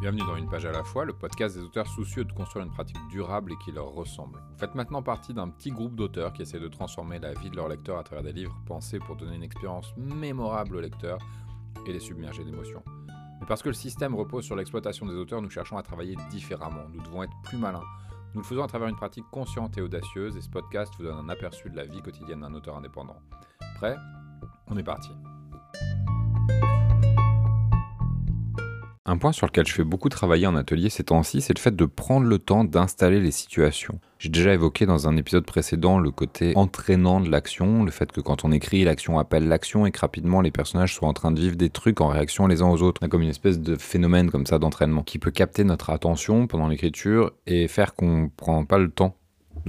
Bienvenue dans Une page à la fois, le podcast des auteurs soucieux de construire une pratique durable et qui leur ressemble. Vous faites maintenant partie d'un petit groupe d'auteurs qui essaient de transformer la vie de leurs lecteurs à travers des livres pensés pour donner une expérience mémorable aux lecteurs et les submerger d'émotions. Mais parce que le système repose sur l'exploitation des auteurs, nous cherchons à travailler différemment. Nous devons être plus malins. Nous le faisons à travers une pratique consciente et audacieuse et ce podcast vous donne un aperçu de la vie quotidienne d'un auteur indépendant. Prêt? On est parti. Un point sur lequel je fais beaucoup travailler en atelier ces temps-ci, c'est le fait de prendre le temps d'installer les situations. J'ai déjà évoqué dans un épisode précédent le côté entraînant de l'action, le fait que quand on écrit, l'action appelle l'action et que rapidement les personnages soient en train de vivre des trucs en réaction les uns aux autres. Comme une espèce de phénomène comme ça d'entraînement qui peut capter notre attention pendant l'écriture et faire qu'on prend pas le temps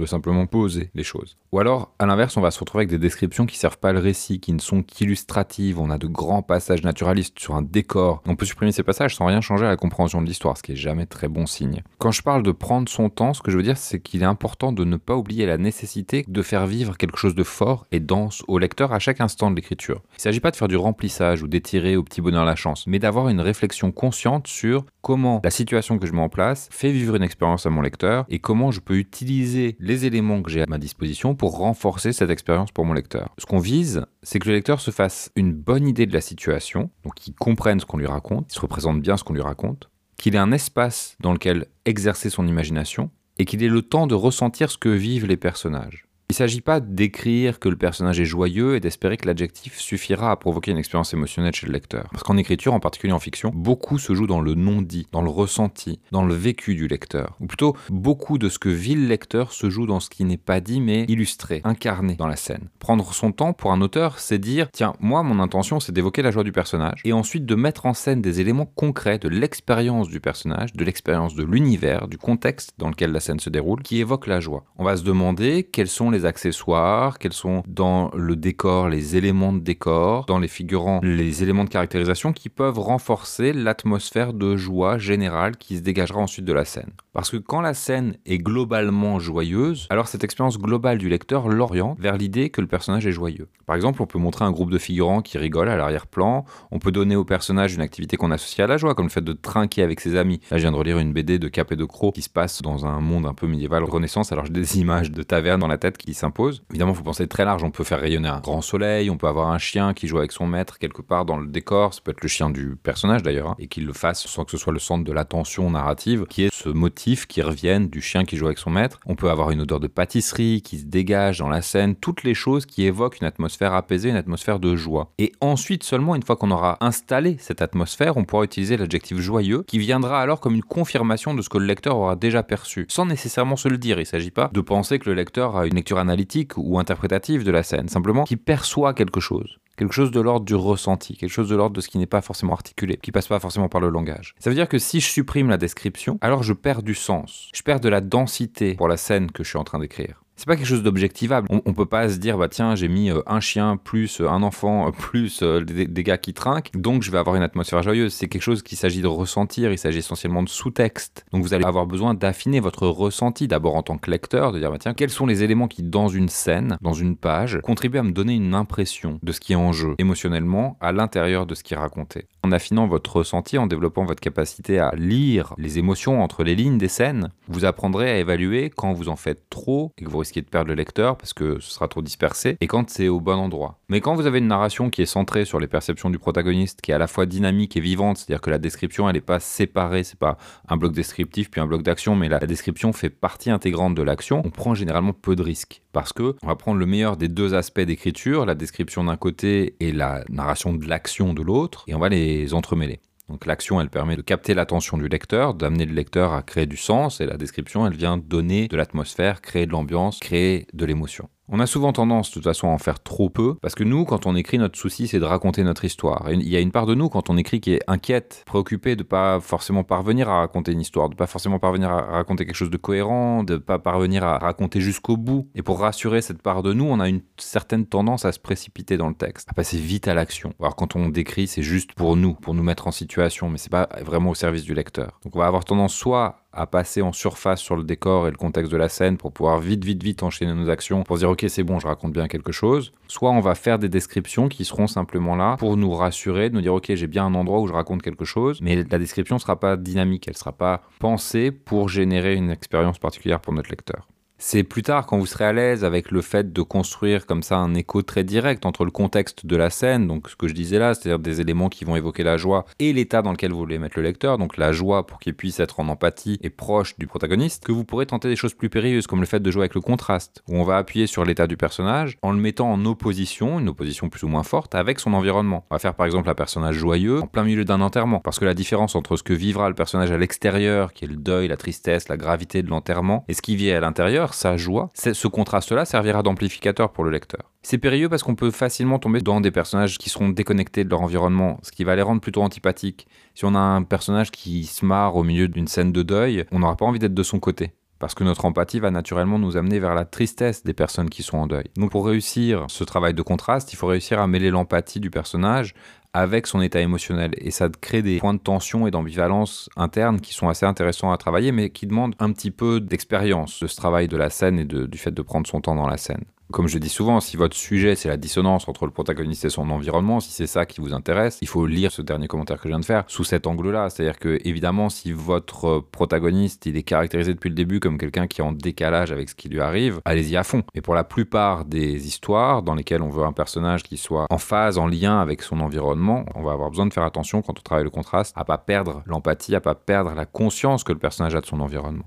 de simplement poser les choses. Ou alors, à l'inverse, on va se retrouver avec des descriptions qui servent pas le récit, qui ne sont qu'illustratives. On a de grands passages naturalistes sur un décor. On peut supprimer ces passages sans rien changer à la compréhension de l'histoire, ce qui est jamais très bon signe. Quand je parle de prendre son temps, ce que je veux dire, c'est qu'il est important de ne pas oublier la nécessité de faire vivre quelque chose de fort et dense au lecteur à chaque instant de l'écriture. Il ne s'agit pas de faire du remplissage ou d'étirer au petit bonheur la chance, mais d'avoir une réflexion consciente sur comment la situation que je mets en place fait vivre une expérience à mon lecteur et comment je peux utiliser éléments que j'ai à ma disposition pour renforcer cette expérience pour mon lecteur. Ce qu'on vise, c'est que le lecteur se fasse une bonne idée de la situation, donc qu'il comprenne ce qu'on lui raconte, qu'il se représente bien ce qu'on lui raconte, qu'il ait un espace dans lequel exercer son imagination, et qu'il ait le temps de ressentir ce que vivent les personnages. Il ne s'agit pas d'écrire que le personnage est joyeux et d'espérer que l'adjectif suffira à provoquer une expérience émotionnelle chez le lecteur. Parce qu'en écriture, en particulier en fiction, beaucoup se joue dans le non-dit, dans le ressenti, dans le vécu du lecteur. Ou plutôt, beaucoup de ce que vit le lecteur se joue dans ce qui n'est pas dit mais illustré, incarné dans la scène. Prendre son temps pour un auteur, c'est dire, tiens, moi mon intention c'est d'évoquer la joie du personnage et ensuite de mettre en scène des éléments concrets de l'expérience du personnage, de l'expérience de l'univers, du contexte dans lequel la scène se déroule, qui évoque la joie. On va se demander quels sont les accessoires, quels sont dans le décor les éléments de décor, dans les figurants les éléments de caractérisation qui peuvent renforcer l'atmosphère de joie générale qui se dégagera ensuite de la scène. Parce que quand la scène est globalement joyeuse, alors cette expérience globale du lecteur l'oriente vers l'idée que le personnage est joyeux. Par exemple, on peut montrer un groupe de figurants qui rigolent à l'arrière-plan, on peut donner au personnage une activité qu'on associe à la joie, comme le fait de trinquer avec ses amis. Là, je viens de relire une BD de Cap et de Croc qui se passe dans un monde un peu médiéval renaissance, alors j'ai des images de taverne dans la tête qui s'impose. Évidemment, faut penser très large. On peut faire rayonner un grand soleil, on peut avoir un chien qui joue avec son maître quelque part dans le décor. Ça peut être le chien du personnage d'ailleurs, hein, et qu'il le fasse sans que ce soit le centre de l'attention narrative, qui est ce motif qui revienne du chien qui joue avec son maître. On peut avoir une odeur de pâtisserie qui se dégage dans la scène, toutes les choses qui évoquent une atmosphère apaisée, une atmosphère de joie. Et ensuite seulement, une fois qu'on aura installé cette atmosphère, on pourra utiliser l'adjectif joyeux, qui viendra alors comme une confirmation de ce que le lecteur aura déjà perçu, sans nécessairement se le dire. Il ne s'agit pas de penser que le lecteur a une lecture analytique ou interprétative de la scène, simplement qui perçoit quelque chose. Quelque chose de l'ordre du ressenti, quelque chose de l'ordre de ce qui n'est pas forcément articulé, qui passe pas forcément par le langage. Ça veut dire que si je supprime la description, alors je perds du sens, je perds de la densité pour la scène que je suis en train d'écrire c'est pas quelque chose d'objectivable. On, on, peut pas se dire, bah tiens, j'ai mis euh, un chien plus euh, un enfant euh, plus des, gars qui trinquent, donc je vais avoir une atmosphère joyeuse. C'est quelque chose qu'il s'agit de ressentir, il s'agit essentiellement de sous-texte. Donc vous allez avoir besoin d'affiner votre ressenti d'abord en tant que lecteur, de dire, bah tiens, quels sont les éléments qui, dans une scène, dans une page, contribuent à me donner une impression de ce qui est en jeu émotionnellement à l'intérieur de ce qui est raconté. En affinant votre ressenti, en développant votre capacité à lire les émotions entre les lignes des scènes, vous apprendrez à évaluer quand vous en faites trop et que vous risquez de perdre le lecteur parce que ce sera trop dispersé, et quand c'est au bon endroit. Mais quand vous avez une narration qui est centrée sur les perceptions du protagoniste, qui est à la fois dynamique et vivante, c'est-à-dire que la description elle n'est pas séparée, c'est pas un bloc descriptif puis un bloc d'action, mais la, description fait partie intégrante de l'action, on prend généralement peu de risques parce que on va prendre le meilleur des deux aspects d'écriture, la description d'un côté et la narration de l'action de l'autre, et on va les entremêler. Donc l'action, elle permet de capter l'attention du lecteur, d'amener le lecteur à créer du sens, et la description, elle vient donner de l'atmosphère, créer de l'ambiance, créer de l'émotion. On a souvent tendance, de toute façon, à en faire trop peu, parce que nous, quand on écrit, notre souci, c'est de raconter notre histoire. Et il y a une part de nous, quand on écrit, qui est inquiète, préoccupée de pas forcément parvenir à raconter une histoire, de pas forcément parvenir à raconter quelque chose de cohérent, de pas parvenir à raconter jusqu'au bout. Et pour rassurer cette part de nous, on a une certaine tendance à se précipiter dans le texte, à passer vite à l'action. Alors quand on décrit, c'est juste pour nous, pour nous mettre en situation, mais c'est pas vraiment au service du lecteur. Donc on va avoir tendance soit à passer en surface sur le décor et le contexte de la scène pour pouvoir vite, vite, vite enchaîner nos actions pour dire ok c'est bon, je raconte bien quelque chose. Soit on va faire des descriptions qui seront simplement là pour nous rassurer, nous dire ok j'ai bien un endroit où je raconte quelque chose, mais la description ne sera pas dynamique, elle ne sera pas pensée pour générer une expérience particulière pour notre lecteur. C'est plus tard, quand vous serez à l'aise avec le fait de construire comme ça un écho très direct entre le contexte de la scène, donc ce que je disais là, c'est-à-dire des éléments qui vont évoquer la joie, et l'état dans lequel vous voulez mettre le lecteur, donc la joie pour qu'il puisse être en empathie et proche du protagoniste, que vous pourrez tenter des choses plus périlleuses, comme le fait de jouer avec le contraste, où on va appuyer sur l'état du personnage en le mettant en opposition, une opposition plus ou moins forte, avec son environnement. On va faire par exemple un personnage joyeux en plein milieu d'un enterrement, parce que la différence entre ce que vivra le personnage à l'extérieur, qui est le deuil, la tristesse, la gravité de l'enterrement, et ce qui vit à l'intérieur, sa joie, ce contraste-là servira d'amplificateur pour le lecteur. C'est périlleux parce qu'on peut facilement tomber dans des personnages qui seront déconnectés de leur environnement, ce qui va les rendre plutôt antipathiques. Si on a un personnage qui se marre au milieu d'une scène de deuil, on n'aura pas envie d'être de son côté parce que notre empathie va naturellement nous amener vers la tristesse des personnes qui sont en deuil. Donc pour réussir ce travail de contraste, il faut réussir à mêler l'empathie du personnage avec son état émotionnel. Et ça crée des points de tension et d'ambivalence interne qui sont assez intéressants à travailler, mais qui demandent un petit peu d'expérience de ce travail de la scène et du fait de prendre son temps dans la scène. Comme je dis souvent, si votre sujet c'est la dissonance entre le protagoniste et son environnement, si c'est ça qui vous intéresse, il faut lire ce dernier commentaire que je viens de faire sous cet angle-là. C'est-à-dire que évidemment, si votre protagoniste il est caractérisé depuis le début comme quelqu'un qui est en décalage avec ce qui lui arrive, allez-y à fond. Mais pour la plupart des histoires dans lesquelles on veut un personnage qui soit en phase, en lien avec son environnement, on va avoir besoin de faire attention quand on travaille le contraste à pas perdre l'empathie, à pas perdre la conscience que le personnage a de son environnement.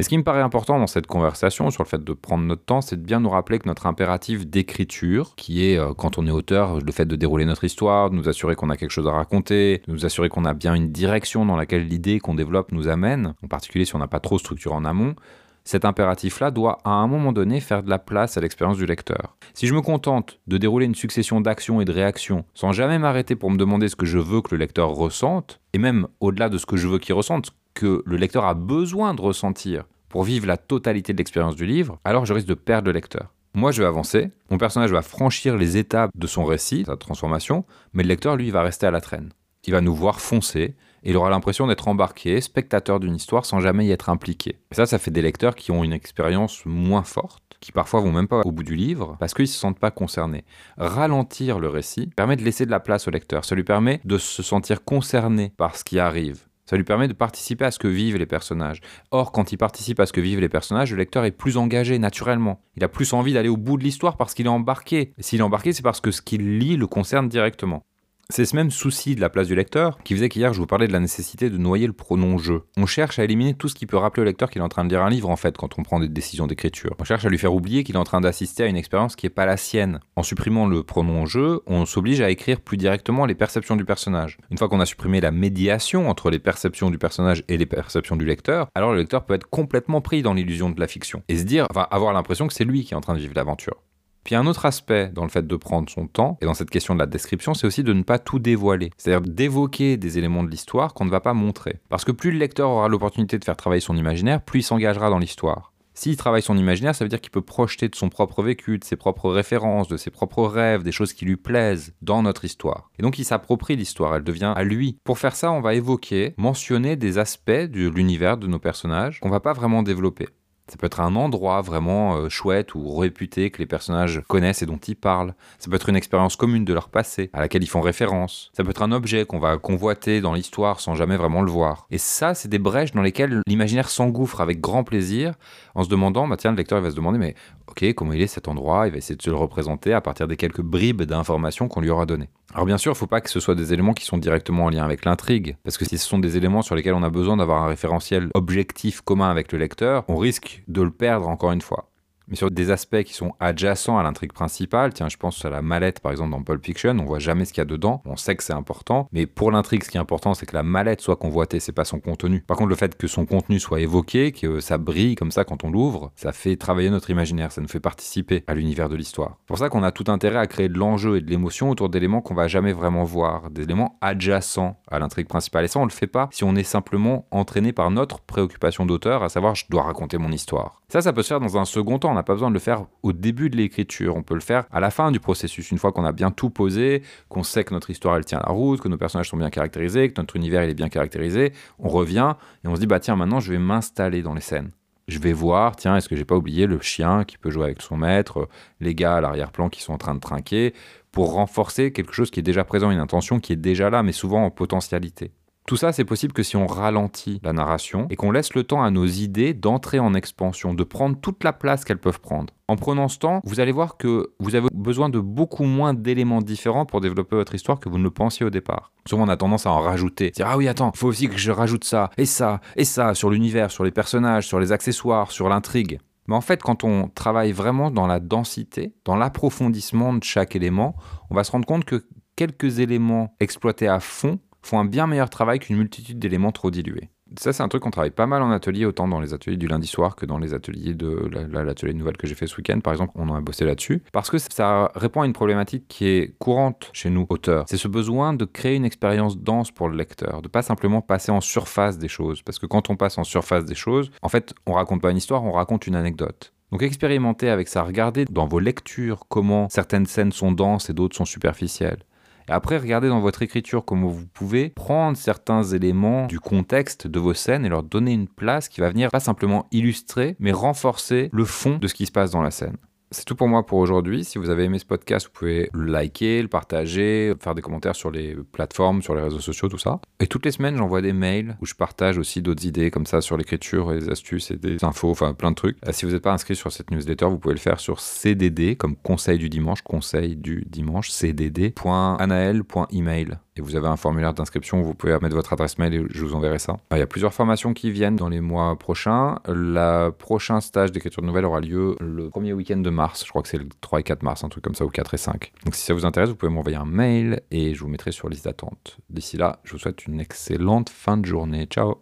Et ce qui me paraît important dans cette conversation sur le fait de prendre notre temps, c'est de bien nous rappeler que notre impératif d'écriture, qui est euh, quand on est auteur, le fait de dérouler notre histoire, de nous assurer qu'on a quelque chose à raconter, de nous assurer qu'on a bien une direction dans laquelle l'idée qu'on développe nous amène, en particulier si on n'a pas trop structuré en amont, cet impératif-là doit à un moment donné faire de la place à l'expérience du lecteur. Si je me contente de dérouler une succession d'actions et de réactions sans jamais m'arrêter pour me demander ce que je veux que le lecteur ressente, et même au-delà de ce que je veux qu'il ressente, que le lecteur a besoin de ressentir pour vivre la totalité de l'expérience du livre, alors je risque de perdre le lecteur. Moi, je vais avancer, mon personnage va franchir les étapes de son récit, sa transformation, mais le lecteur, lui, va rester à la traîne. Il va nous voir foncer, et il aura l'impression d'être embarqué, spectateur d'une histoire sans jamais y être impliqué. Et ça, ça fait des lecteurs qui ont une expérience moins forte, qui parfois vont même pas au bout du livre, parce qu'ils se sentent pas concernés. Ralentir le récit permet de laisser de la place au lecteur, ça lui permet de se sentir concerné par ce qui arrive. Ça lui permet de participer à ce que vivent les personnages. Or, quand il participe à ce que vivent les personnages, le lecteur est plus engagé naturellement. Il a plus envie d'aller au bout de l'histoire parce qu'il est embarqué. S'il est embarqué, c'est parce que ce qu'il lit le concerne directement. C'est ce même souci de la place du lecteur qui faisait qu'hier je vous parlais de la nécessité de noyer le pronom je. On cherche à éliminer tout ce qui peut rappeler au lecteur qu'il est en train de lire un livre en fait quand on prend des décisions d'écriture. On cherche à lui faire oublier qu'il est en train d'assister à une expérience qui n'est pas la sienne. En supprimant le pronom je, on s'oblige à écrire plus directement les perceptions du personnage. Une fois qu'on a supprimé la médiation entre les perceptions du personnage et les perceptions du lecteur, alors le lecteur peut être complètement pris dans l'illusion de la fiction et se dire, va avoir l'impression que c'est lui qui est en train de vivre l'aventure. Puis un autre aspect dans le fait de prendre son temps, et dans cette question de la description, c'est aussi de ne pas tout dévoiler. C'est-à-dire d'évoquer des éléments de l'histoire qu'on ne va pas montrer. Parce que plus le lecteur aura l'opportunité de faire travailler son imaginaire, plus il s'engagera dans l'histoire. S'il travaille son imaginaire, ça veut dire qu'il peut projeter de son propre vécu, de ses propres références, de ses propres rêves, des choses qui lui plaisent dans notre histoire. Et donc il s'approprie l'histoire, elle devient à lui. Pour faire ça, on va évoquer, mentionner des aspects de l'univers de nos personnages qu'on va pas vraiment développer. Ça peut être un endroit vraiment euh, chouette ou réputé que les personnages connaissent et dont ils parlent. Ça peut être une expérience commune de leur passé à laquelle ils font référence. Ça peut être un objet qu'on va convoiter dans l'histoire sans jamais vraiment le voir. Et ça, c'est des brèches dans lesquelles l'imaginaire s'engouffre avec grand plaisir en se demandant, bah tiens, le lecteur va se demander, mais ok, comment il est cet endroit? Il va essayer de se le représenter à partir des quelques bribes d'informations qu'on lui aura données. Alors bien sûr, il ne faut pas que ce soit des éléments qui sont directement en lien avec l'intrigue, parce que si ce sont des éléments sur lesquels on a besoin d'avoir un référentiel objectif commun avec le lecteur, on risque de le perdre encore une fois mais sur des aspects qui sont adjacents à l'intrigue principale. Tiens, je pense à la mallette, par exemple, dans Pulp Fiction, on voit jamais ce qu'il y a dedans, on sait que c'est important, mais pour l'intrigue, ce qui est important, c'est que la mallette soit convoitée, c'est pas son contenu. Par contre, le fait que son contenu soit évoqué, que ça brille comme ça quand on l'ouvre, ça fait travailler notre imaginaire, ça nous fait participer à l'univers de l'histoire. C'est pour ça qu'on a tout intérêt à créer de l'enjeu et de l'émotion autour d'éléments qu'on va jamais vraiment voir, des éléments adjacents à l'intrigue principale. Et ça, on le fait pas si on est simplement entraîné par notre préoccupation d'auteur, à savoir je dois raconter mon histoire. Ça, ça peut se faire dans un second temps. Pas besoin de le faire au début de l'écriture. On peut le faire à la fin du processus, une fois qu'on a bien tout posé, qu'on sait que notre histoire elle tient la route, que nos personnages sont bien caractérisés, que notre univers il est bien caractérisé. On revient et on se dit bah tiens maintenant je vais m'installer dans les scènes je vais voir, tiens, est-ce que j'ai pas oublié le chien qui peut jouer avec son maître, les gars à l'arrière-plan qui sont en train de trinquer, pour renforcer quelque chose qui est déjà présent, une intention qui est déjà là, mais souvent en potentialité. Tout ça, c'est possible que si on ralentit la narration et qu'on laisse le temps à nos idées d'entrer en expansion, de prendre toute la place qu'elles peuvent prendre. En prenant ce temps, vous allez voir que vous avez besoin de beaucoup moins d'éléments différents pour développer votre histoire que vous ne le pensiez au départ. Souvent, on a tendance à en rajouter. Dire, ah oui, attends, il faut aussi que je rajoute ça, et ça, et ça, sur l'univers, sur les personnages, sur les accessoires, sur l'intrigue. Mais en fait, quand on travaille vraiment dans la densité, dans l'approfondissement de chaque élément, on va se rendre compte que quelques éléments exploités à fond font un bien meilleur travail qu'une multitude d'éléments trop dilués. Ça, c'est un truc qu'on travaille pas mal en atelier, autant dans les ateliers du lundi soir que dans les ateliers de l'atelier de nouvelles que j'ai fait ce week-end, par exemple, on en a bossé là-dessus. Parce que ça répond à une problématique qui est courante chez nous, auteurs. C'est ce besoin de créer une expérience dense pour le lecteur, de pas simplement passer en surface des choses. Parce que quand on passe en surface des choses, en fait, on raconte pas une histoire, on raconte une anecdote. Donc expérimentez avec ça, regardez dans vos lectures comment certaines scènes sont denses et d'autres sont superficielles. Après, regardez dans votre écriture comment vous pouvez prendre certains éléments du contexte de vos scènes et leur donner une place qui va venir pas simplement illustrer, mais renforcer le fond de ce qui se passe dans la scène. C'est tout pour moi pour aujourd'hui. Si vous avez aimé ce podcast, vous pouvez le liker, le partager, faire des commentaires sur les plateformes, sur les réseaux sociaux, tout ça. Et toutes les semaines, j'envoie des mails où je partage aussi d'autres idées comme ça sur l'écriture des astuces et des infos, enfin plein de trucs. Euh, si vous n'êtes pas inscrit sur cette newsletter, vous pouvez le faire sur CDD, comme conseil du dimanche, conseil du dimanche, cdd.anael.email et vous avez un formulaire d'inscription où vous pouvez mettre votre adresse mail et je vous enverrai ça. il y a plusieurs formations qui viennent dans les mois prochains. Le prochain stage d'écriture de nouvelles aura lieu le premier week-end de mars. Je crois que c'est le 3 et 4 mars, un truc comme ça, ou 4 et 5. Donc si ça vous intéresse, vous pouvez m'envoyer un mail et je vous mettrai sur liste d'attente. D'ici là, je vous souhaite une excellente fin de journée. Ciao